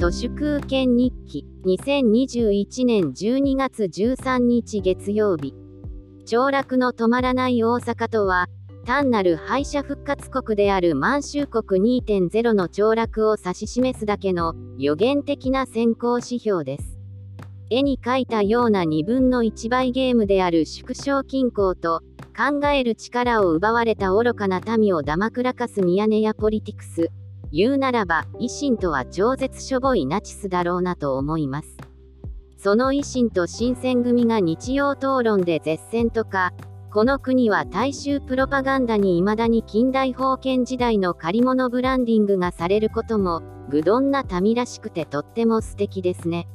都市空権日記2021年12月13日月曜日。凋落の止まらない大阪とは単なる敗者復活国である満州国2.0の凋落を指し示すだけの予言的な先行指標です。絵に描いたような2分の1倍ゲームである縮小均衡と考える力を奪われた愚かな民をだまくらかすミヤネやポリティクス。言うならば維新とは超絶しょぼいナチスだろうなと思います。その維新と新選組が日曜討論で絶戦とか、この国は大衆プロパガンダに未だに近代封建時代の借り物ブランディングがされることも、愚鈍な民らしくてとっても素敵ですね。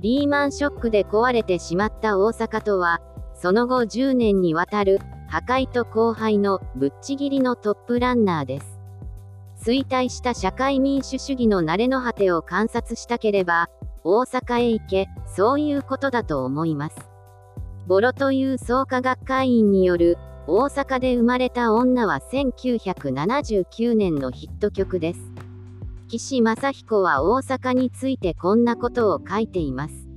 リーマンショックで壊れてしまった大阪とは、その後10年にわたる破壊と荒廃のぶっちぎりのトップランナーです。衰退した社会民主主義の慣れの果てを観察したければ、大阪へ行け、そういうことだと思います。ボロという創価学会員による、大阪で生まれた女は1979年のヒット曲です。岸正彦は大阪についてこんなことを書いています。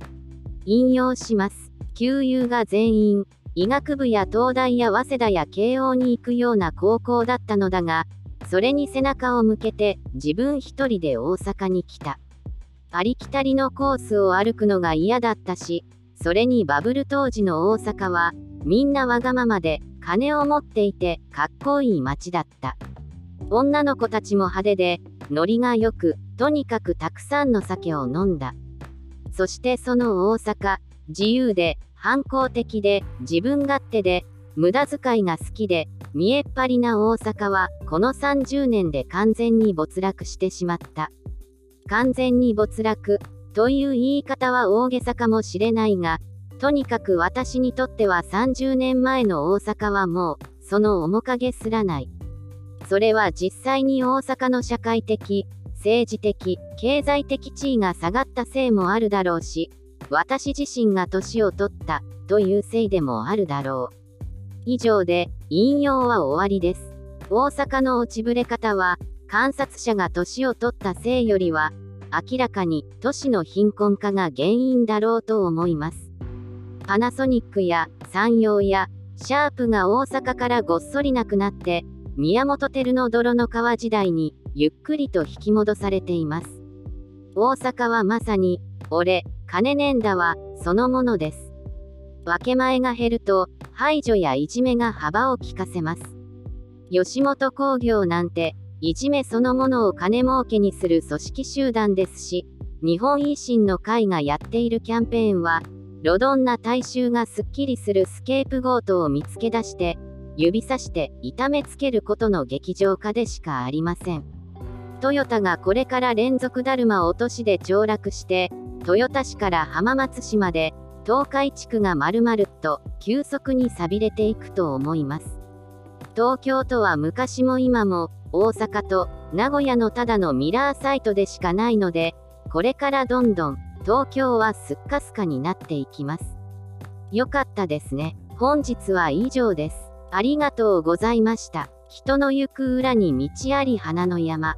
引用します。旧友が全員、医学部や東大や早稲田や慶応に行くような高校だったのだが、それに背中を向けて自分一人で大阪に来た。ありきたりのコースを歩くのが嫌だったし、それにバブル当時の大阪は、みんなわがままで、金を持っていて、かっこいい街だった。女の子たちも派手で、ノリが良く、とにかくたくさんの酒を飲んだ。そしてその大阪、自由で、反抗的で、自分勝手で、無駄遣いが好きで、見えっ張りな大阪は、この30年で完全に没落してしまった。完全に没落、という言い方は大げさかもしれないが、とにかく私にとっては30年前の大阪はもう、その面影すらない。それは実際に大阪の社会的、政治的、経済的地位が下がったせいもあるだろうし、私自身が年を取った、というせいでもあるだろう。以上で、引用は終わりです。大阪の落ちぶれ方は、観察者が年を取ったせいよりは、明らかに都市の貧困化が原因だろうと思います。パナソニックや山陽やシャープが大阪からごっそりなくなって、宮本照の泥の川時代にゆっくりと引き戻されています。大阪はまさに、俺、金ねんだは、そのものです。分け前が減ると、排除やいじめが幅を利かせます。吉本興業なんて、いじめそのものを金儲けにする組織集団ですし、日本維新の会がやっているキャンペーンは、ロドンな大衆がすっきりするスケープゴートを見つけ出して、指さして痛めつけることの劇場化でしかありません。トヨタがこれから連続だるま落としで凋落して、豊田市から浜松市まで東海地区がまるまると急速に錆びれていくと思います。東京都は昔も今も大阪と名古屋のただのミラーサイトでしかないので、これからどんどん東京はすっかすかになっていきます。よかったですね。本日は以上です。ありがとうございました。人の行く裏に道あり花の山。